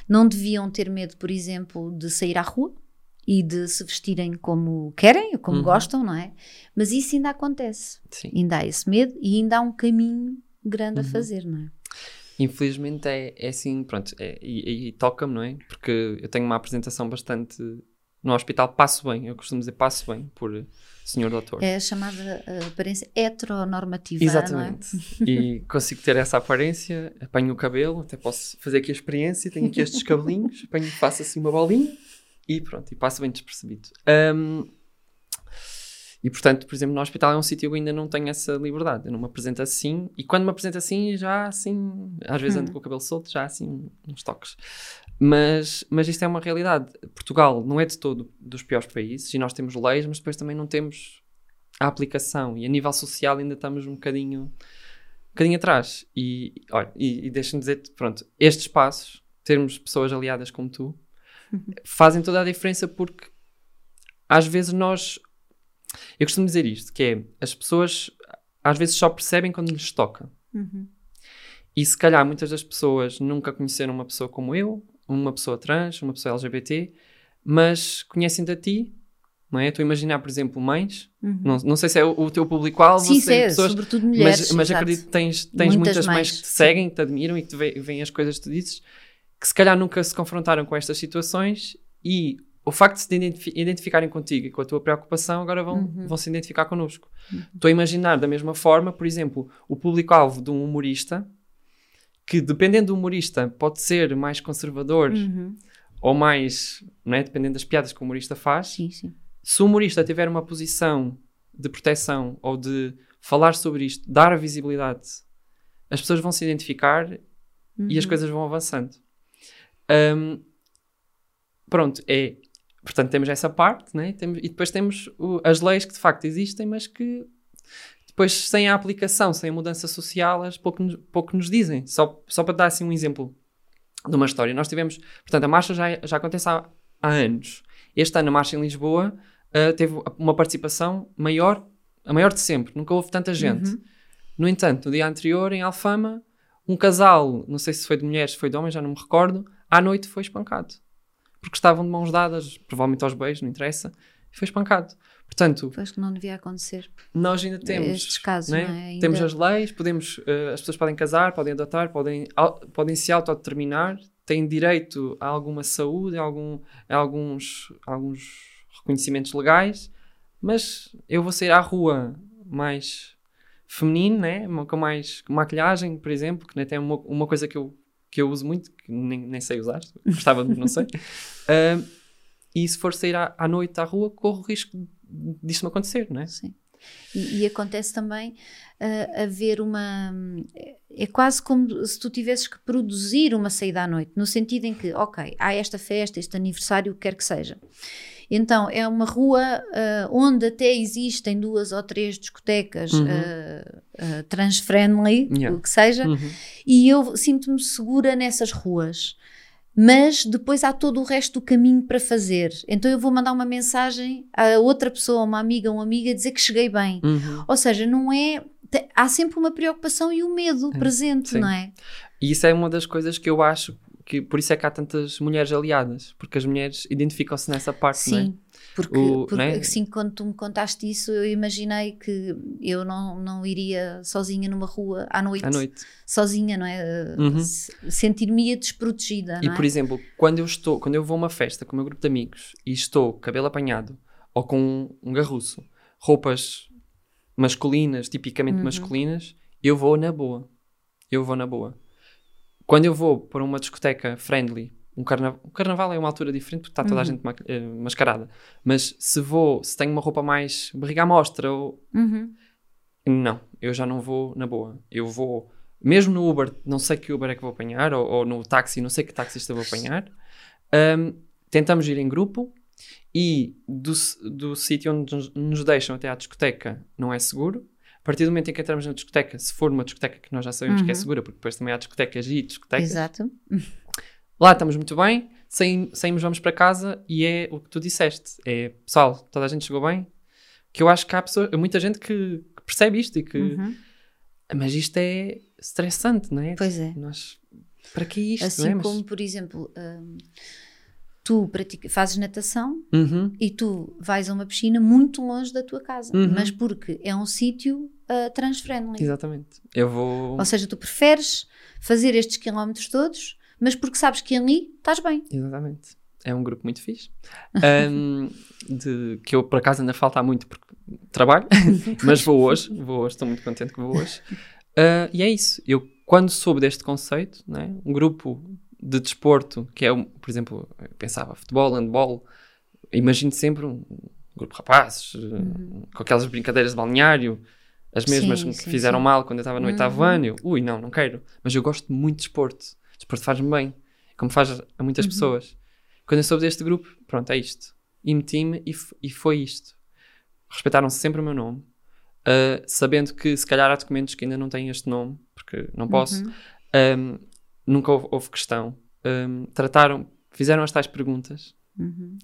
não deviam ter medo, por exemplo, de sair à rua e de se vestirem como querem, como Uhum. gostam, não é? Mas isso ainda acontece. Sim. Ainda há esse medo e ainda há um caminho grande a Uhum. fazer, não é? Infelizmente é, é assim, pronto, é- e, e toca-me, não é? Porque eu tenho uma apresentação bastante. No hospital passo bem, eu costumo dizer passo bem por senhor doutor. É a chamada uh, aparência heteronormativa, Exatamente. E consigo ter essa aparência, apanho o cabelo, até posso fazer aqui a experiência, tenho aqui estes cabelinhos, apanho, faço assim uma bolinha e pronto, e passo bem despercebido. Ahm, e portanto, por exemplo, no hospital é um sítio que eu ainda não tenho essa liberdade. Eu não me apresento assim, e quando me apresento assim, já assim, às vezes ando Hum. com o cabelo solto, já assim, uns toques. Mas, mas isto é uma realidade. Portugal não é de todo dos piores países, e nós temos leis, mas depois também não temos a aplicação. E a nível social ainda estamos um bocadinho, um bocadinho atrás. E, olha, e, e deixa-me dizer-te, pronto, estes passos, termos pessoas aliadas como tu, fazem toda a diferença porque às vezes nós. Eu costumo dizer isto, que é as pessoas às vezes só percebem quando lhes toca. Uhum. E se calhar muitas das pessoas nunca conheceram uma pessoa como eu, uma pessoa trans, uma pessoa LGBT, mas conhecem-te a ti, não é? Estou a imaginar, por exemplo, mães, Uhum. não, não sei se é o, o teu público-alvo, Sim, se é é, pessoas, sobretudo mulheres. mas, mas acredito que tens, tens Muitas muitas mães mães, que te seguem, que te admiram e que te ve- veem as coisas que tu dizes, que se calhar nunca se confrontaram com estas situações e o facto de se identifi- identificarem contigo e com a tua preocupação agora vão, Uhum. vão se identificar connosco. Estou a imaginar da mesma forma, por exemplo, o público-alvo de um humorista, que dependendo do humorista pode ser mais conservador Uhum. ou mais, não é? dependendo das piadas que o humorista faz, Sim, sim. se o humorista tiver uma posição de proteção ou de falar sobre isto, dar a visibilidade, as pessoas vão se identificar e as Uhum. coisas vão avançando. Ahm, pronto, é. Portanto, temos essa parte, né? temos, e depois temos o- as leis que de facto existem, mas que depois, sem a aplicação, sem a mudança social, elas pouco, nos- pouco nos dizem. Só, só para dar assim um exemplo de uma história. Nós tivemos, portanto, a marcha já, já acontece há, há anos. Este ano, a marcha em Lisboa ah, teve uma participação maior, a maior de sempre. Nunca houve tanta gente. Uhum. No entanto, no dia anterior, em Alfama, um casal, não sei se foi de mulheres, se foi de homens, já não me recordo, à noite foi espancado. Porque estavam de mãos dadas, provavelmente aos beijos, não interessa, e foi espancado. Portanto, Pois que não devia acontecer. nós ainda temos, Estes casos, né? não é? Ainda- temos as leis, podemos, eh, as pessoas podem casar, podem adotar, podem, podem se autodeterminar, têm direito a alguma saúde, a, algum, a alguns, alguns reconhecimentos legais, mas eu vou sair à rua mais feminino, né? com mais maquilhagem, por exemplo, que até é uma, uma coisa que eu, que eu uso muito, que nem, nem sei usar, gostava de, não sei. Ah, e se for sair à, à noite à rua, corro o risco disso me acontecer, não é? Sim. E, e acontece também ah, haver uma. É quase como se tu tivesses que produzir uma saída à noite, no sentido em que, ok, há esta festa, este aniversário, o que quer que seja. Então, é uma rua ah, onde até existem duas ou três discotecas Uhum. ah, ah, trans-friendly, Yeah. o que seja, Uhum. e eu sinto-me segura nessas ruas. Mas depois há todo o resto do caminho para fazer. Então eu vou mandar uma mensagem a outra pessoa, uma amiga, uma amiga, dizer que cheguei bem. Uhum. Ou seja, não é há sempre uma preocupação e o medo presente, sim. não é? E isso é uma das coisas que eu acho que por isso é que há tantas mulheres aliadas, porque as mulheres identificam-se nessa parte, não é? Sim, porque, O- porque é? assim, quando tu me contaste isso, eu imaginei que eu não, não iria sozinha numa rua à noite, À noite. sozinha, não é? Uhum. Se- Sentir-me desprotegida, E é? por exemplo, quando eu estou, quando eu vou a uma festa com o meu grupo de amigos e estou cabelo apanhado ou com um garruço, roupas masculinas, tipicamente Uhum. masculinas, eu vou na boa. Eu vou na boa. Quando eu vou para uma discoteca friendly, um carnaval, o carnaval é uma altura diferente porque está toda a Uhum. gente ma- eh, mascarada. Mas se vou, se tenho uma roupa mais barriga à mostra ou Uhum. não, eu já não vou na boa. Eu vou, mesmo no Uber, não sei que Uber é que vou apanhar, ou, ou no táxi, não sei que taxista vou apanhar. Ahm, tentamos ir em grupo e do, do sítio onde nos, nos deixam até à discoteca não é seguro. A partir do momento em que entramos na discoteca, se for uma discoteca que nós já sabemos que é Uhum. segura, porque depois também há discotecas e discotecas, Exato. lá estamos muito bem, saímos, vamos para casa e é o que tu disseste. É, pessoal, toda a gente chegou bem. Que eu acho que há pessoa, muita gente que, que percebe isto e que Uhum. mas isto é estressante, não é? Pois é. Nós, para que isto, Assim é? Mas- como, por exemplo, hum, tu pratica- fazes natação Uhum, e tu vais a uma piscina muito longe da tua casa, Uhum. mas porque é um sítio uh, trans-friendly. Exatamente. Eu vou... Ou seja, tu preferes fazer estes quilómetros todos, mas porque sabes que ali estás bem. Exatamente. É um grupo muito fixe. Ahm, de, que eu, por acaso, ainda falta muito porque trabalho, mas vou hoje. Vou hoje, estou muito contente que vou hoje. Ah, e é isso. Eu, quando soube deste conceito, né, um grupo de desporto, que é, por exemplo, eu pensava futebol, handball, imagino sempre um grupo de rapazes, eh, com aquelas brincadeiras de balneário, as mesmas Sim, que sim, fizeram sim. mal quando eu estava no oitavo Uhum. ano. Eu, ui, não, não quero. Mas eu gosto muito de desporto. Desporto faz-me bem, como faz a Uhum. muitas pessoas. Quando eu soube deste grupo, pronto, é isto. E meti-me e, e foi isto. Respeitaram sempre o meu nome, uh, sabendo que se calhar há documentos que ainda não têm este nome, porque não posso. Uhum. Um, nunca houve, houve questão. Um, trataram, fizeram as tais perguntas, Uhum.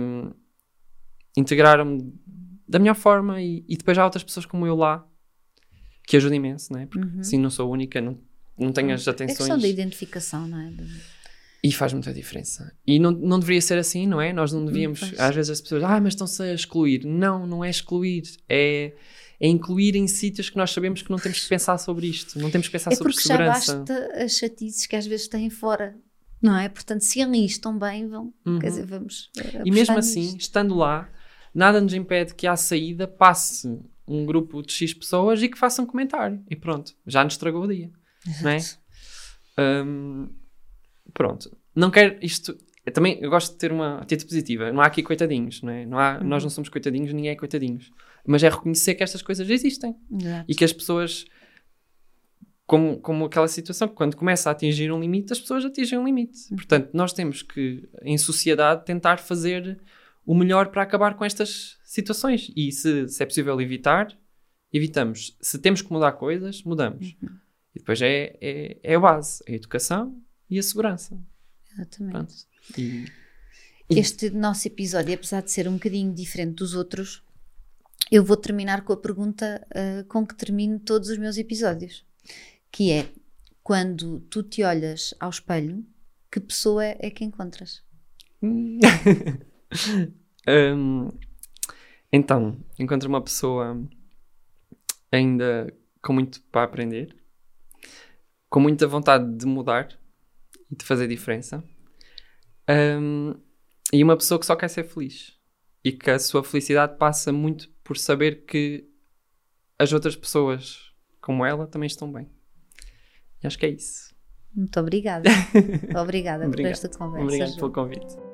um, integraram-me da melhor forma e, e depois há outras pessoas como eu lá que ajudam imenso, né? Porque Uhum. sim, não sou única, não, não tenho as É atenções. questão da identificação, não é? E faz muita diferença. E não, não deveria ser assim, não é? Nós não devíamos. pois. às vezes as pessoas, ah, mas estão-se a excluir. Não, não é excluir. É, é incluir em sítios que nós sabemos que não temos que pensar sobre isto. Não temos que pensar É sobre porque já segurança. basta as chatices que às vezes têm fora, não é? Portanto, se ali estão bem, vão. Uhum. Quer dizer, vamos. eh, E mesmo assim, nisto. estando lá, nada nos impede que à saída passe um grupo de X pessoas e que façam um comentário. E pronto, já nos estragou o dia. não é? Exato. Hum, pronto. Não quero isto. Eu também eu gosto de ter uma atitude positiva. Não há aqui coitadinhos, não é? Não há, Nós não somos coitadinhos, ninguém é coitadinhos. Mas é reconhecer que estas coisas existem Exato. e que as pessoas. Como, como aquela situação que quando começa a atingir um limite, as pessoas atingem um limite. Portanto, nós temos que, em sociedade, tentar fazer o melhor para acabar com estas situações. E se, se é possível evitar, evitamos. Se temos que mudar coisas, mudamos. E depois é, é, é a base, a educação e a segurança. Exatamente. Pronto. E, Este nosso episódio, apesar de ser um bocadinho diferente dos outros, eu vou terminar com a pergunta ah, com que termino todos os meus episódios, que é quando tu te olhas ao espelho, que pessoa é que encontras? Hum, então, encontro uma pessoa ainda com muito para aprender, com muita vontade de mudar e de fazer diferença, Hum, e uma pessoa que só quer ser feliz e que a sua felicidade passa muito por saber que as outras pessoas como ela também estão bem. E acho que é isso. Muito obrigada. obrigada por Obrigado. esta conversa. Obrigado pelo convite.